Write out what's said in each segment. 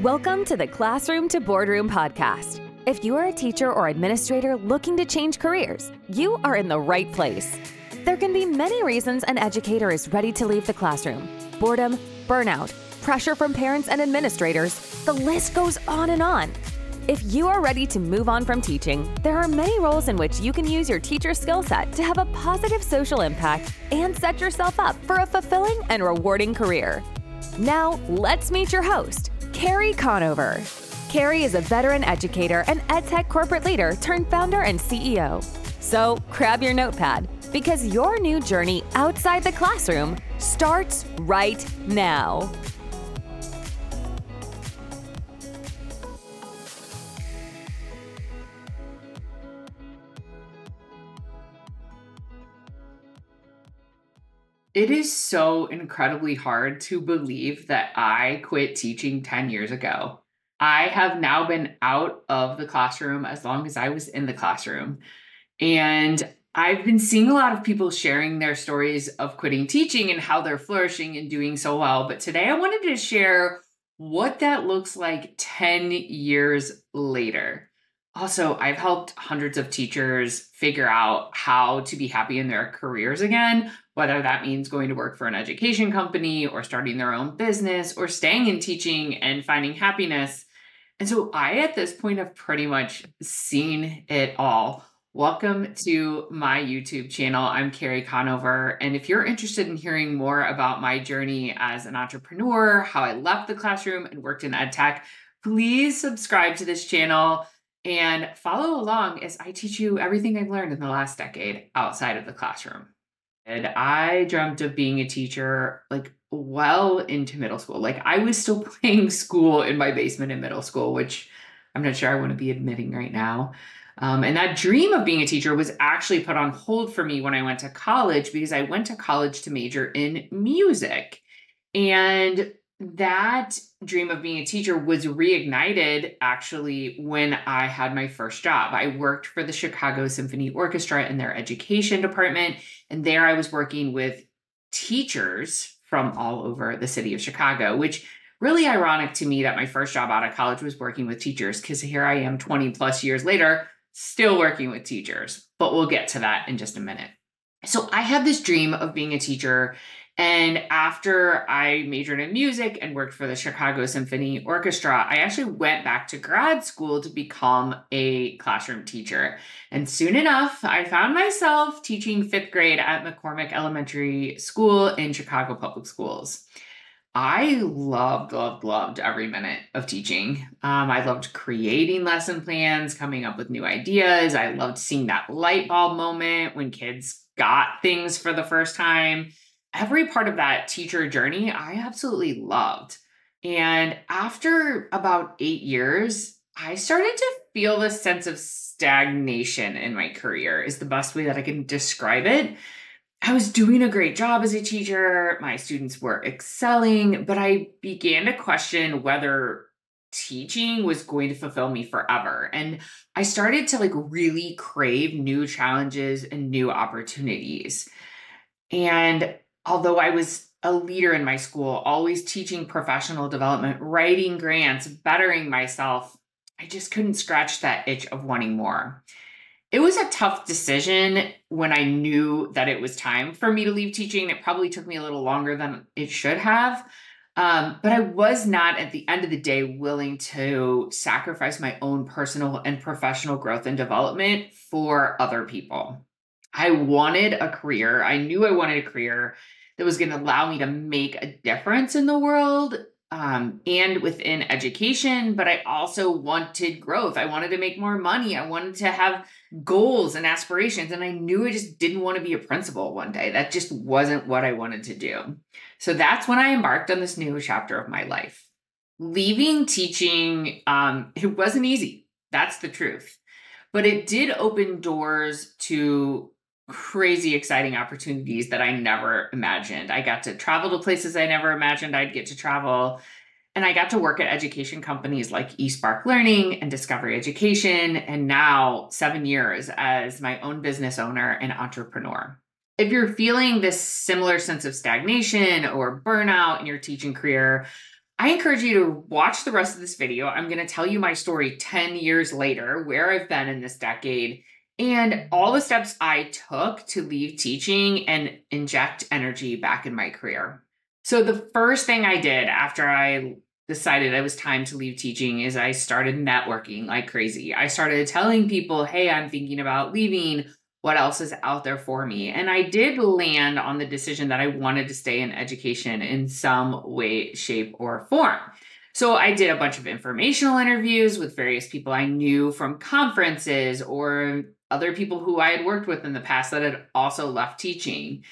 Welcome to the Classroom to Boardroom podcast. If you are a teacher or administrator looking to change careers, you are in the right place. There can be many reasons an educator is ready to leave the classroom boredom, burnout, pressure from parents and administrators, the list goes on and on. If you are ready to move on from teaching, there are many roles in which you can use your teacher skill set to have a positive social impact and set yourself up for a fulfilling and rewarding career. Now, let's meet your host, Carrie Conover. Carrie is a veteran educator and EdTech corporate leader turned founder and CEO. So grab your notepad because your new journey outside the classroom starts right now. It is so incredibly hard to believe that I quit teaching 10 years ago. I have now been out of the classroom as long as I was in the classroom. And I've been seeing a lot of people sharing their stories of quitting teaching and how they're flourishing and doing so well. But today I wanted to share what that looks like 10 years later. Also, I've helped hundreds of teachers figure out how to be happy in their careers again, whether that means going to work for an education company or starting their own business or staying in teaching and finding happiness. And so I, at this point, have pretty much seen it all. Welcome to my YouTube channel. I'm Carrie Conover. And if you're interested in hearing more about my journey as an entrepreneur, how I left the classroom and worked in ed tech, please subscribe to this channel and follow along as I teach you everything I've learned in the last decade outside of the classroom. And I dreamt of being a teacher like well into middle school. Like I was still playing school in my basement in middle school, which I'm not sure I want to be admitting right now. Um, and that dream of being a teacher was actually put on hold for me when I went to college because I went to college to major in music. And that dream of being a teacher was reignited actually when I had my first job. I worked for the Chicago Symphony Orchestra in their education department, and there I was working with teachers from all over the city of Chicago, which really ironic to me that my first job out of college was working with teachers because here I am 20 plus years later, still working with teachers. But we'll get to that in just a minute. So I had this dream of being a teacher and after I majored in music and worked for the Chicago Symphony Orchestra, I actually went back to grad school to become a classroom teacher. And soon enough, I found myself teaching fifth grade at McCormick Elementary School in Chicago Public Schools. I loved, loved, loved every minute of teaching. Um, I loved creating lesson plans, coming up with new ideas. I loved seeing that light bulb moment when kids got things for the first time every part of that teacher journey I absolutely loved. And after about eight years, I started to feel this sense of stagnation in my career, is the best way that I can describe it. I was doing a great job as a teacher, my students were excelling, but I began to question whether teaching was going to fulfill me forever. And I started to like really crave new challenges and new opportunities. And although I was a leader in my school, always teaching professional development, writing grants, bettering myself, I just couldn't scratch that itch of wanting more. It was a tough decision when I knew that it was time for me to leave teaching. It probably took me a little longer than it should have. Um, but I was not at the end of the day willing to sacrifice my own personal and professional growth and development for other people. I wanted a career. I knew I wanted a career that was going to allow me to make a difference in the world um, and within education. But I also wanted growth. I wanted to make more money. I wanted to have goals and aspirations. And I knew I just didn't want to be a principal one day. That just wasn't what I wanted to do. So that's when I embarked on this new chapter of my life. Leaving teaching, um, it wasn't easy. That's the truth. But it did open doors to crazy exciting opportunities that I never imagined. I got to travel to places I never imagined I'd get to travel. And I got to work at education companies like eSpark Learning and Discovery Education, and now seven years as my own business owner and entrepreneur. If you're feeling this similar sense of stagnation or burnout in your teaching career, I encourage you to watch the rest of this video. I'm going to tell you my story 10 years later, where I've been in this decade, and all the steps I took to leave teaching and inject energy back in my career. So, the first thing I did after I decided it was time to leave teaching is I started networking like crazy. I started telling people, hey, I'm thinking about leaving. What else is out there for me? And I did land on the decision that I wanted to stay in education in some way, shape, or form. So I did a bunch of informational interviews with various people I knew from conferences or other people who I had worked with in the past that had also left teaching.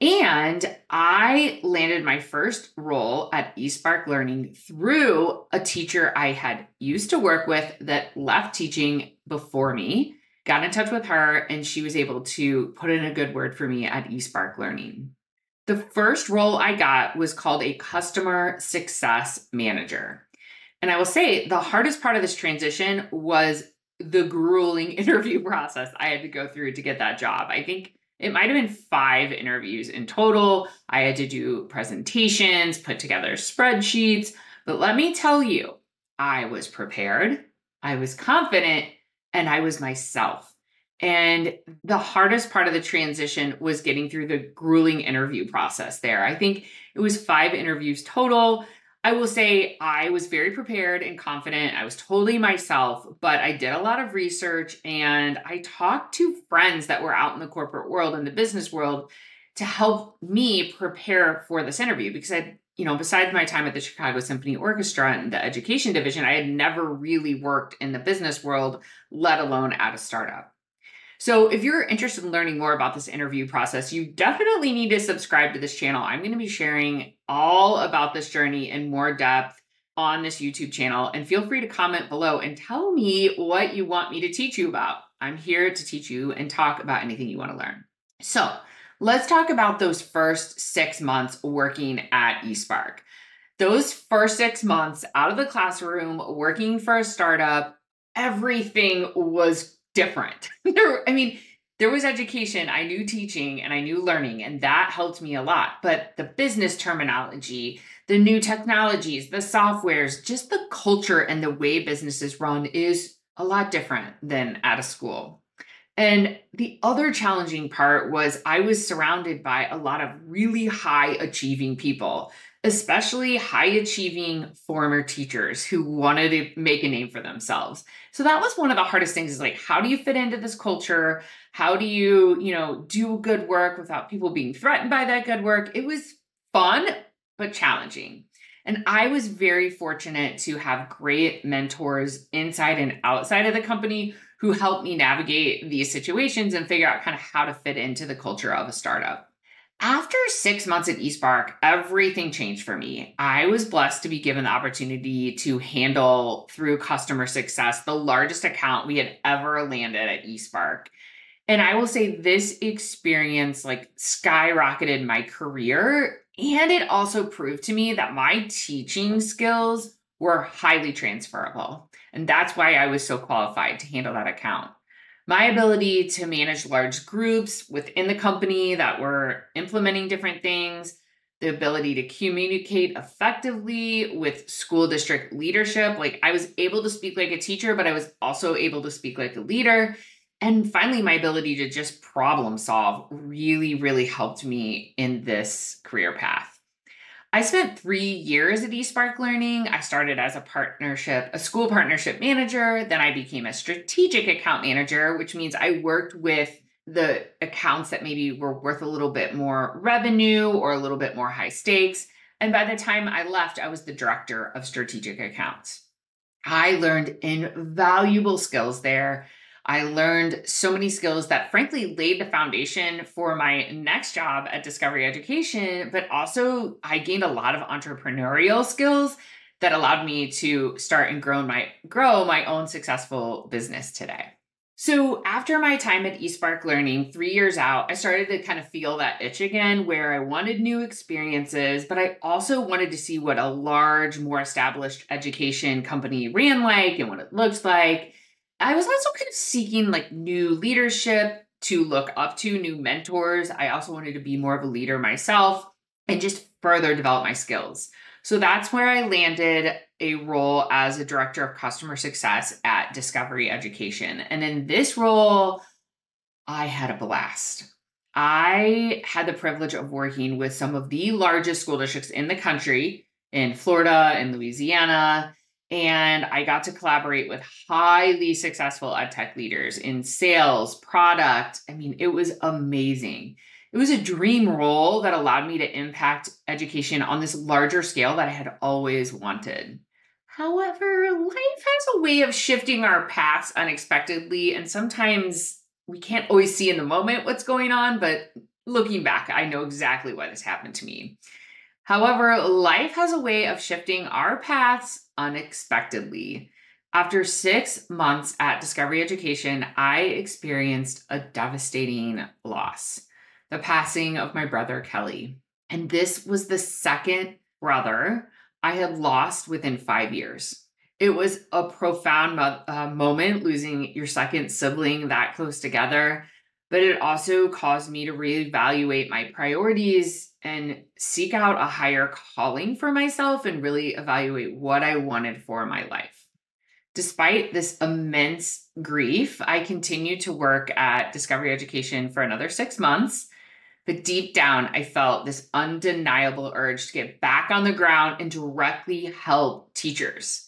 And I landed my first role at eSpark Learning through a teacher I had used to work with that left teaching before me. Got in touch with her, and she was able to put in a good word for me at eSpark Learning. The first role I got was called a customer success manager. And I will say the hardest part of this transition was the grueling interview process I had to go through to get that job. I think it might have been five interviews in total. I had to do presentations, put together spreadsheets. But let me tell you, I was prepared, I was confident, and I was myself. And the hardest part of the transition was getting through the grueling interview process there. I think it was five interviews total. I will say I was very prepared and confident. I was totally myself, but I did a lot of research and I talked to friends that were out in the corporate world and the business world to help me prepare for this interview because I, you know, besides my time at the Chicago Symphony Orchestra and the education division, I had never really worked in the business world, let alone at a startup. So, if you're interested in learning more about this interview process, you definitely need to subscribe to this channel. I'm going to be sharing all about this journey in more depth on this YouTube channel. And feel free to comment below and tell me what you want me to teach you about. I'm here to teach you and talk about anything you want to learn. So, let's talk about those first six months working at eSpark. Those first six months out of the classroom, working for a startup, everything was different. I mean, there was education. I knew teaching and I knew learning, and that helped me a lot. But the business terminology, the new technologies, the softwares, just the culture and the way businesses run is a lot different than at a school. And the other challenging part was I was surrounded by a lot of really high achieving people especially high achieving former teachers who wanted to make a name for themselves. So that was one of the hardest things is like how do you fit into this culture? How do you, you know, do good work without people being threatened by that good work? It was fun but challenging. And I was very fortunate to have great mentors inside and outside of the company who helped me navigate these situations and figure out kind of how to fit into the culture of a startup. After six months at eSpark, everything changed for me. I was blessed to be given the opportunity to handle through customer success the largest account we had ever landed at eSpark. And I will say this experience like skyrocketed my career. And it also proved to me that my teaching skills were highly transferable. And that's why I was so qualified to handle that account my ability to manage large groups within the company that were implementing different things, the ability to communicate effectively with school district leadership. Like I was able to speak like a teacher, but I was also able to speak like a leader. And finally, my ability to just problem solve really, really helped me in this career path. I spent three years at eSpark Learning. I started as a partnership, a school partnership manager. Then I became a strategic account manager, which means I worked with the accounts that maybe were worth a little bit more revenue or a little bit more high stakes. And by the time I left, I was the director of strategic accounts. I learned invaluable skills there I learned so many skills that frankly laid the foundation for my next job at Discovery Education, but also I gained a lot of entrepreneurial skills that allowed me to start and grow my grow my own successful business today. So after my time at eSpark Learning, 3 years out, I started to kind of feel that itch again where I wanted new experiences, but I also wanted to see what a large, more established education company ran like and what it looks like. I was also kind of seeking like new leadership to look up to, new mentors. I also wanted to be more of a leader myself and just further develop my skills. So that's where I landed a role as a director of customer success at Discovery Education. And in this role, I had a blast. I had the privilege of working with some of the largest school districts in the country in Florida and Louisiana. And I got to collaborate with highly successful ed tech leaders in sales, product. I mean, it was amazing. It was a dream role that allowed me to impact education on this larger scale that I had always wanted. However, life has a way of shifting our paths unexpectedly, and sometimes we can't always see in the moment what's going on, but looking back, I know exactly why this happened to me. However, life has a way of shifting our paths unexpectedly. After six months at Discovery Education, I experienced a devastating loss the passing of my brother Kelly. And this was the second brother I had lost within five years. It was a profound mo- uh, moment losing your second sibling that close together, but it also caused me to reevaluate my priorities and seek out a higher calling for myself and really evaluate what I wanted for my life. Despite this immense grief, I continued to work at Discovery Education for another six months. But deep down, I felt this undeniable urge to get back on the ground and directly help teachers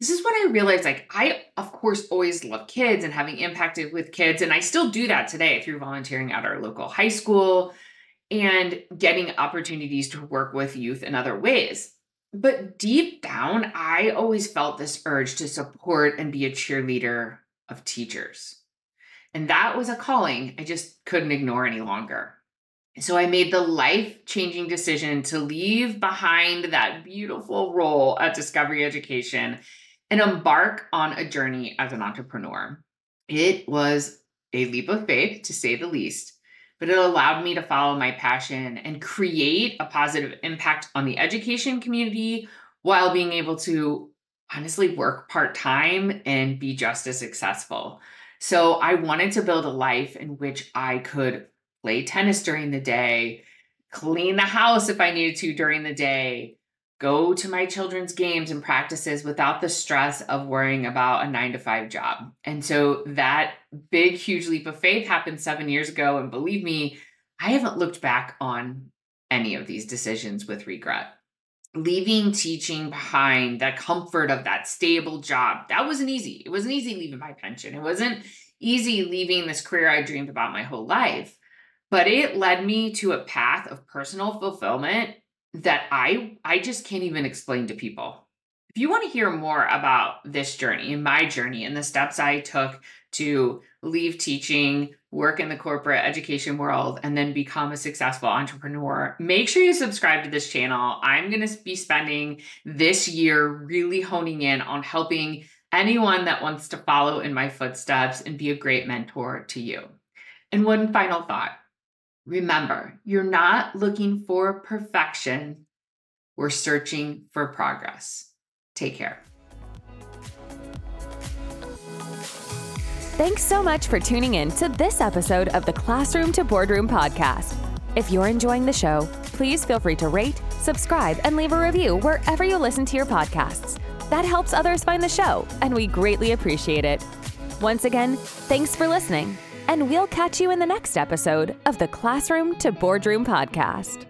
this is what I realized. Like, I, of course, always love kids and having impacted with kids. And I still do that today through volunteering at our local high school and getting opportunities to work with youth in other ways. But deep down, I always felt this urge to support and be a cheerleader of teachers. And that was a calling I just couldn't ignore any longer. So I made the life changing decision to leave behind that beautiful role at Discovery Education and embark on a journey as an entrepreneur. It was a leap of faith, to say the least, but it allowed me to follow my passion and create a positive impact on the education community while being able to honestly work part time and be just as successful. So I wanted to build a life in which I could play tennis during the day, clean the house if I needed to during the day, go to my children's games and practices without the stress of worrying about a nine to five job. And so that big, huge leap of faith happened seven years ago. And believe me, I haven't looked back on any of these decisions with regret. Leaving teaching behind, the comfort of that stable job, that wasn't easy. It wasn't easy leaving my pension. It wasn't easy leaving this career I dreamed about my whole life. But it led me to a path of personal fulfillment that I I just can't even explain to people. If you want to hear more about this journey and my journey and the steps I took to leave teaching, work in the corporate education world, and then become a successful entrepreneur, make sure you subscribe to this channel. I'm going to be spending this year really honing in on helping anyone that wants to follow in my footsteps and be a great mentor to you. And one final thought Remember, you're not looking for perfection, we're searching for progress. Take care. Thanks so much for tuning in to this episode of the Classroom to Boardroom podcast. If you're enjoying the show, please feel free to rate, subscribe, and leave a review wherever you listen to your podcasts. That helps others find the show, and we greatly appreciate it. Once again, thanks for listening and we'll catch you in the next episode of the Classroom to Boardroom podcast.